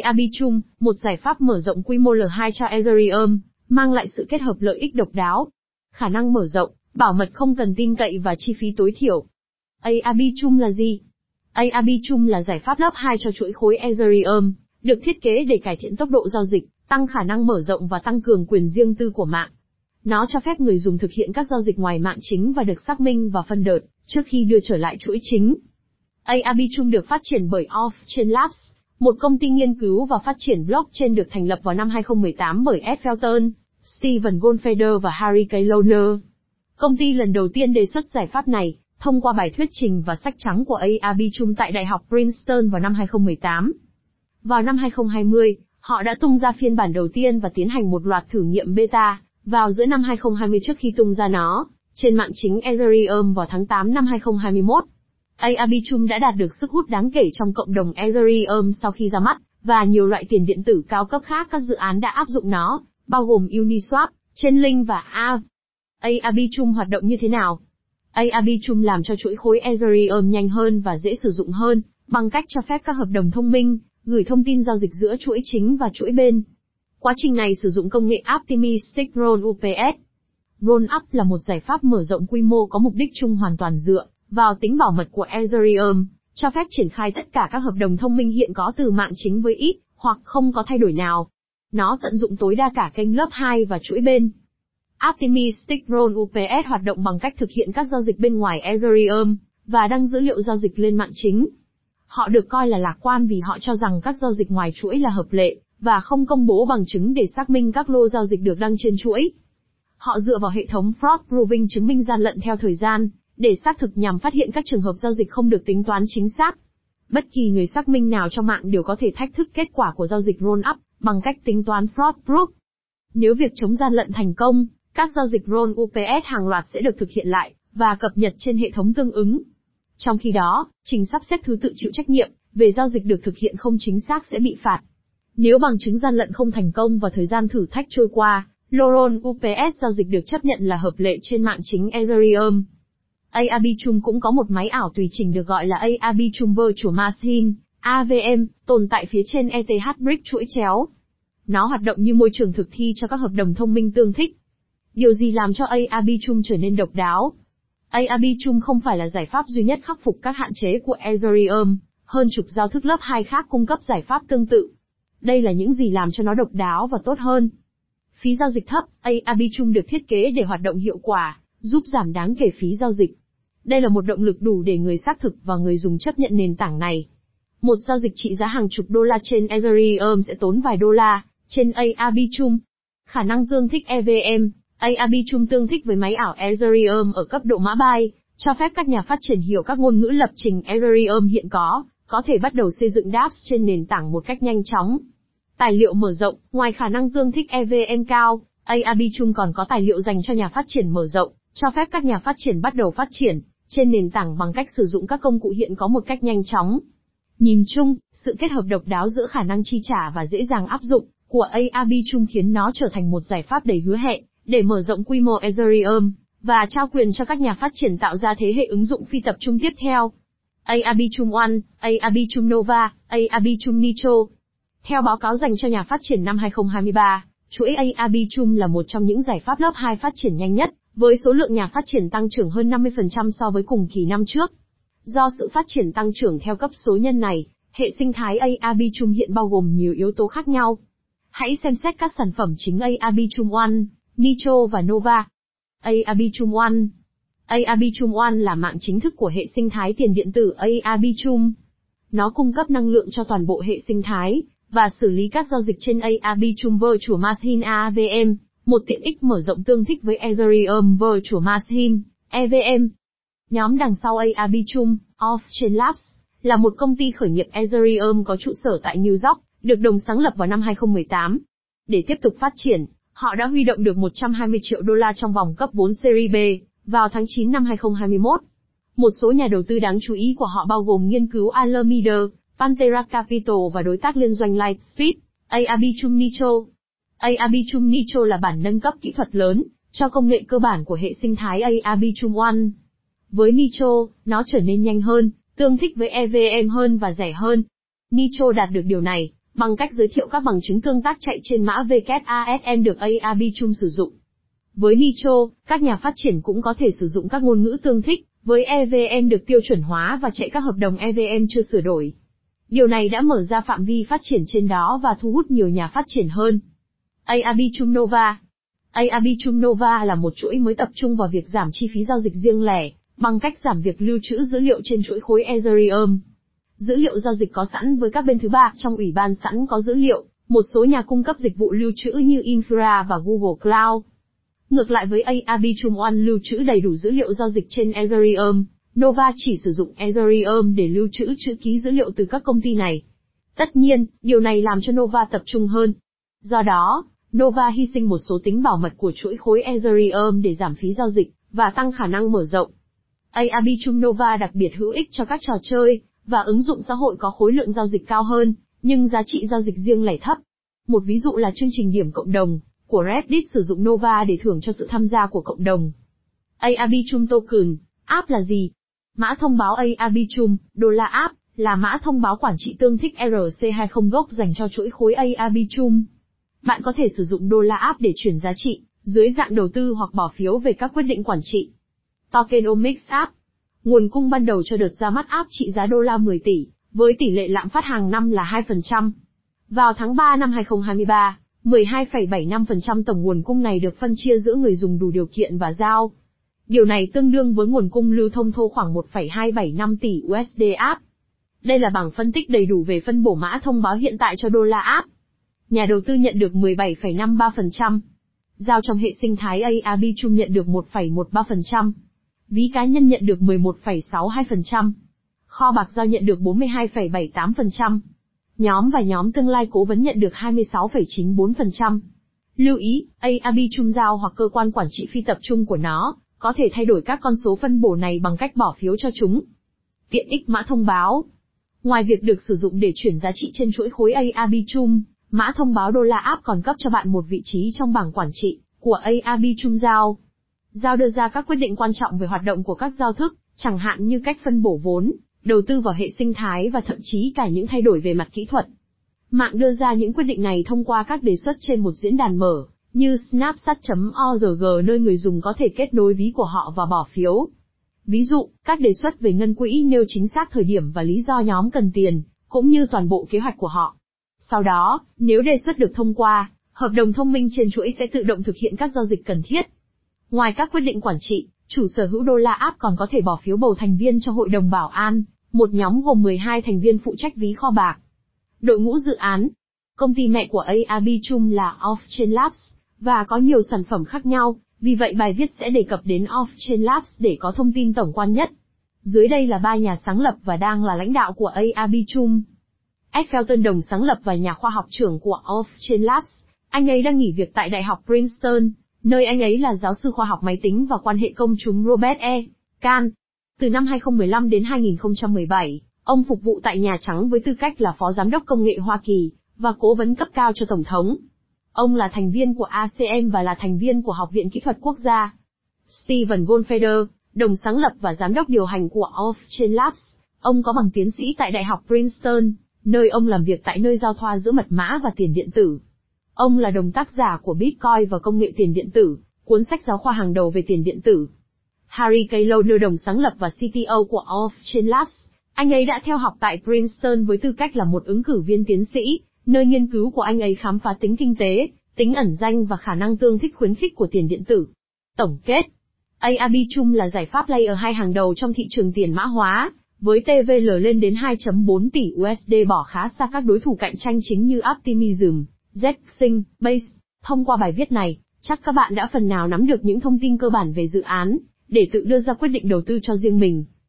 Abitum, một giải pháp mở rộng quy mô L2 cho Ethereum, mang lại sự kết hợp lợi ích độc đáo. Khả năng mở rộng, bảo mật không cần tin cậy và chi phí tối thiểu. Abitum là gì? Abitum là giải pháp lớp 2 cho chuỗi khối Ethereum, được thiết kế để cải thiện tốc độ giao dịch, tăng khả năng mở rộng và tăng cường quyền riêng tư của mạng. Nó cho phép người dùng thực hiện các giao dịch ngoài mạng chính và được xác minh và phân đợt, trước khi đưa trở lại chuỗi chính. Arbitrum được phát triển bởi Off-Chain Labs, một công ty nghiên cứu và phát triển blockchain được thành lập vào năm 2018 bởi Ed Felton, Steven Goldfeder và Harry K. Lohner. Công ty lần đầu tiên đề xuất giải pháp này, thông qua bài thuyết trình và sách trắng của Arbitrum tại Đại học Princeton vào năm 2018. Vào năm 2020, họ đã tung ra phiên bản đầu tiên và tiến hành một loạt thử nghiệm beta, vào giữa năm 2020 trước khi tung ra nó, trên mạng chính Ethereum vào tháng 8 năm 2021. Arbitrum đã đạt được sức hút đáng kể trong cộng đồng Ethereum sau khi ra mắt, và nhiều loại tiền điện tử cao cấp khác các dự án đã áp dụng nó, bao gồm Uniswap, Chainlink và Aave. Arbitrum hoạt động như thế nào? Arbitrum làm cho chuỗi khối Ethereum nhanh hơn và dễ sử dụng hơn, bằng cách cho phép các hợp đồng thông minh, gửi thông tin giao dịch giữa chuỗi chính và chuỗi bên. Quá trình này sử dụng công nghệ Optimistic Roll UPS. Roll Up là một giải pháp mở rộng quy mô có mục đích chung hoàn toàn dựa vào tính bảo mật của Ethereum, cho phép triển khai tất cả các hợp đồng thông minh hiện có từ mạng chính với ít hoặc không có thay đổi nào. Nó tận dụng tối đa cả kênh lớp 2 và chuỗi bên. Optimistic Roll UPS hoạt động bằng cách thực hiện các giao dịch bên ngoài Ethereum và đăng dữ liệu giao dịch lên mạng chính. Họ được coi là lạc quan vì họ cho rằng các giao dịch ngoài chuỗi là hợp lệ và không công bố bằng chứng để xác minh các lô giao dịch được đăng trên chuỗi. Họ dựa vào hệ thống fraud proving chứng minh gian lận theo thời gian để xác thực nhằm phát hiện các trường hợp giao dịch không được tính toán chính xác. Bất kỳ người xác minh nào trong mạng đều có thể thách thức kết quả của giao dịch roll up bằng cách tính toán fraud proof. Nếu việc chống gian lận thành công, các giao dịch roll UPS hàng loạt sẽ được thực hiện lại và cập nhật trên hệ thống tương ứng. Trong khi đó, trình sắp xếp thứ tự chịu trách nhiệm về giao dịch được thực hiện không chính xác sẽ bị phạt. Nếu bằng chứng gian lận không thành công và thời gian thử thách trôi qua, Loron UPS giao dịch được chấp nhận là hợp lệ trên mạng chính Ethereum. Arbitrum cũng có một máy ảo tùy chỉnh được gọi là Arbitrum Virtual Machine, AVM, tồn tại phía trên ETH Brick chuỗi chéo. Nó hoạt động như môi trường thực thi cho các hợp đồng thông minh tương thích. Điều gì làm cho Arbitrum trở nên độc đáo? Arbitrum không phải là giải pháp duy nhất khắc phục các hạn chế của Ethereum, hơn chục giao thức lớp 2 khác cung cấp giải pháp tương tự. Đây là những gì làm cho nó độc đáo và tốt hơn. Phí giao dịch thấp, Arbitrum được thiết kế để hoạt động hiệu quả, giúp giảm đáng kể phí giao dịch. Đây là một động lực đủ để người xác thực và người dùng chấp nhận nền tảng này. Một giao dịch trị giá hàng chục đô la trên Ethereum sẽ tốn vài đô la, trên Arbitrum. Khả năng tương thích EVM, Arbitrum tương thích với máy ảo Ethereum ở cấp độ mã bay, cho phép các nhà phát triển hiểu các ngôn ngữ lập trình Ethereum hiện có, có thể bắt đầu xây dựng dApps trên nền tảng một cách nhanh chóng. Tài liệu mở rộng, ngoài khả năng tương thích EVM cao, Arbitrum còn có tài liệu dành cho nhà phát triển mở rộng, cho phép các nhà phát triển bắt đầu phát triển trên nền tảng bằng cách sử dụng các công cụ hiện có một cách nhanh chóng. Nhìn chung, sự kết hợp độc đáo giữa khả năng chi trả và dễ dàng áp dụng của Arbitrum khiến nó trở thành một giải pháp đầy hứa hẹn để mở rộng quy mô Ethereum và trao quyền cho các nhà phát triển tạo ra thế hệ ứng dụng phi tập trung tiếp theo. Arbitrum One, Arbitrum Nova, Arbitrum Nitro. Theo báo cáo dành cho nhà phát triển năm 2023, chuỗi Arbitrum là một trong những giải pháp lớp 2 phát triển nhanh nhất với số lượng nhà phát triển tăng trưởng hơn 50% so với cùng kỳ năm trước. Do sự phát triển tăng trưởng theo cấp số nhân này, hệ sinh thái Arbitrum hiện bao gồm nhiều yếu tố khác nhau. Hãy xem xét các sản phẩm chính Arbitrum One, Nitro và Nova. Arbitrum One Trung One là mạng chính thức của hệ sinh thái tiền điện tử Arbitrum. Nó cung cấp năng lượng cho toàn bộ hệ sinh thái, và xử lý các giao dịch trên Arbitrum Virtual Machine AVM, một tiện ích mở rộng tương thích với Ethereum Virtual Machine, EVM. Nhóm đằng sau Arbitrum, Off-Chain Labs, là một công ty khởi nghiệp Ethereum có trụ sở tại New York, được đồng sáng lập vào năm 2018. Để tiếp tục phát triển, họ đã huy động được 120 triệu đô la trong vòng cấp 4 Series B, vào tháng 9 năm 2021. Một số nhà đầu tư đáng chú ý của họ bao gồm nghiên cứu Alameda, Pantera Capital và đối tác liên doanh Lightspeed, Arbitrum Nitro. Chum Nitro là bản nâng cấp kỹ thuật lớn cho công nghệ cơ bản của hệ sinh thái Arbitrum One. Với Nitro, nó trở nên nhanh hơn, tương thích với EVM hơn và rẻ hơn. Nitro đạt được điều này bằng cách giới thiệu các bằng chứng tương tác chạy trên mã WASM được ARB Chum sử dụng. Với Nitro, các nhà phát triển cũng có thể sử dụng các ngôn ngữ tương thích, với EVM được tiêu chuẩn hóa và chạy các hợp đồng EVM chưa sửa đổi. Điều này đã mở ra phạm vi phát triển trên đó và thu hút nhiều nhà phát triển hơn. AAB Chumnova Nova Chumnova Nova là một chuỗi mới tập trung vào việc giảm chi phí giao dịch riêng lẻ, bằng cách giảm việc lưu trữ dữ liệu trên chuỗi khối Ethereum. Dữ liệu giao dịch có sẵn với các bên thứ ba trong ủy ban sẵn có dữ liệu, một số nhà cung cấp dịch vụ lưu trữ như Infra và Google Cloud. Ngược lại với AAB Chum One lưu trữ đầy đủ dữ liệu giao dịch trên Ethereum, Nova chỉ sử dụng Ethereum để lưu trữ chữ ký dữ liệu từ các công ty này. Tất nhiên, điều này làm cho Nova tập trung hơn. Do đó, Nova hy sinh một số tính bảo mật của chuỗi khối Ethereum để giảm phí giao dịch và tăng khả năng mở rộng. Arbitrum Nova đặc biệt hữu ích cho các trò chơi và ứng dụng xã hội có khối lượng giao dịch cao hơn, nhưng giá trị giao dịch riêng lẻ thấp. Một ví dụ là chương trình điểm cộng đồng của Reddit sử dụng Nova để thưởng cho sự tham gia của cộng đồng. Arbitrum Token, app là gì? Mã thông báo Arbitrum, đô la app, là mã thông báo quản trị tương thích ERC20 gốc dành cho chuỗi khối Arbitrum. Bạn có thể sử dụng đô la app để chuyển giá trị, dưới dạng đầu tư hoặc bỏ phiếu về các quyết định quản trị. Tokenomics App Nguồn cung ban đầu cho đợt ra mắt app trị giá đô la 10 tỷ, với tỷ lệ lạm phát hàng năm là 2%. Vào tháng 3 năm 2023, 12,75% tổng nguồn cung này được phân chia giữa người dùng đủ điều kiện và giao. Điều này tương đương với nguồn cung lưu thông thô khoảng 1,275 tỷ USD app. Đây là bảng phân tích đầy đủ về phân bổ mã thông báo hiện tại cho đô la app. Nhà đầu tư nhận được 17,53%. Giao trong hệ sinh thái ARB chung nhận được 1,13%. Ví cá nhân nhận được 11,62%. Kho bạc giao nhận được 42,78%. Nhóm và nhóm tương lai cố vấn nhận được 26,94%. Lưu ý, ARB chung giao hoặc cơ quan quản trị phi tập trung của nó, có thể thay đổi các con số phân bổ này bằng cách bỏ phiếu cho chúng. Tiện ích mã thông báo. Ngoài việc được sử dụng để chuyển giá trị trên chuỗi khối ARB chung, mã thông báo đô la app còn cấp cho bạn một vị trí trong bảng quản trị của AAB Trung giao. Giao đưa ra các quyết định quan trọng về hoạt động của các giao thức, chẳng hạn như cách phân bổ vốn, đầu tư vào hệ sinh thái và thậm chí cả những thay đổi về mặt kỹ thuật. Mạng đưa ra những quyết định này thông qua các đề xuất trên một diễn đàn mở, như snapchat.org nơi người dùng có thể kết nối ví của họ và bỏ phiếu. Ví dụ, các đề xuất về ngân quỹ nêu chính xác thời điểm và lý do nhóm cần tiền, cũng như toàn bộ kế hoạch của họ. Sau đó, nếu đề xuất được thông qua, hợp đồng thông minh trên chuỗi sẽ tự động thực hiện các giao dịch cần thiết. Ngoài các quyết định quản trị, chủ sở hữu đô la app còn có thể bỏ phiếu bầu thành viên cho hội đồng bảo an, một nhóm gồm 12 thành viên phụ trách ví kho bạc. Đội ngũ dự án Công ty mẹ của AAB chung là Off-Chain Labs, và có nhiều sản phẩm khác nhau, vì vậy bài viết sẽ đề cập đến Off-Chain Labs để có thông tin tổng quan nhất. Dưới đây là ba nhà sáng lập và đang là lãnh đạo của AAB chung. Ed Felton đồng sáng lập và nhà khoa học trưởng của Off-Chain Labs, anh ấy đang nghỉ việc tại Đại học Princeton, nơi anh ấy là giáo sư khoa học máy tính và quan hệ công chúng Robert E. Kahn. Từ năm 2015 đến 2017, ông phục vụ tại Nhà Trắng với tư cách là Phó Giám đốc Công nghệ Hoa Kỳ, và cố vấn cấp cao cho Tổng thống. Ông là thành viên của ACM và là thành viên của Học viện Kỹ thuật Quốc gia. Steven Goldfeder, đồng sáng lập và giám đốc điều hành của Off-Chain Labs, ông có bằng tiến sĩ tại Đại học Princeton, nơi ông làm việc tại nơi giao thoa giữa mật mã và tiền điện tử. Ông là đồng tác giả của Bitcoin và công nghệ tiền điện tử, cuốn sách giáo khoa hàng đầu về tiền điện tử. Harry Kaylor đồng sáng lập và CTO của Off-Chain Labs, anh ấy đã theo học tại Princeton với tư cách là một ứng cử viên tiến sĩ, nơi nghiên cứu của anh ấy khám phá tính kinh tế, tính ẩn danh và khả năng tương thích khuyến khích của tiền điện tử. Tổng kết ARB chung là giải pháp layer 2 hàng đầu trong thị trường tiền mã hóa, với TVL lên đến 2.4 tỷ USD bỏ khá xa các đối thủ cạnh tranh chính như Optimism, Zexing, Base. Thông qua bài viết này, chắc các bạn đã phần nào nắm được những thông tin cơ bản về dự án, để tự đưa ra quyết định đầu tư cho riêng mình.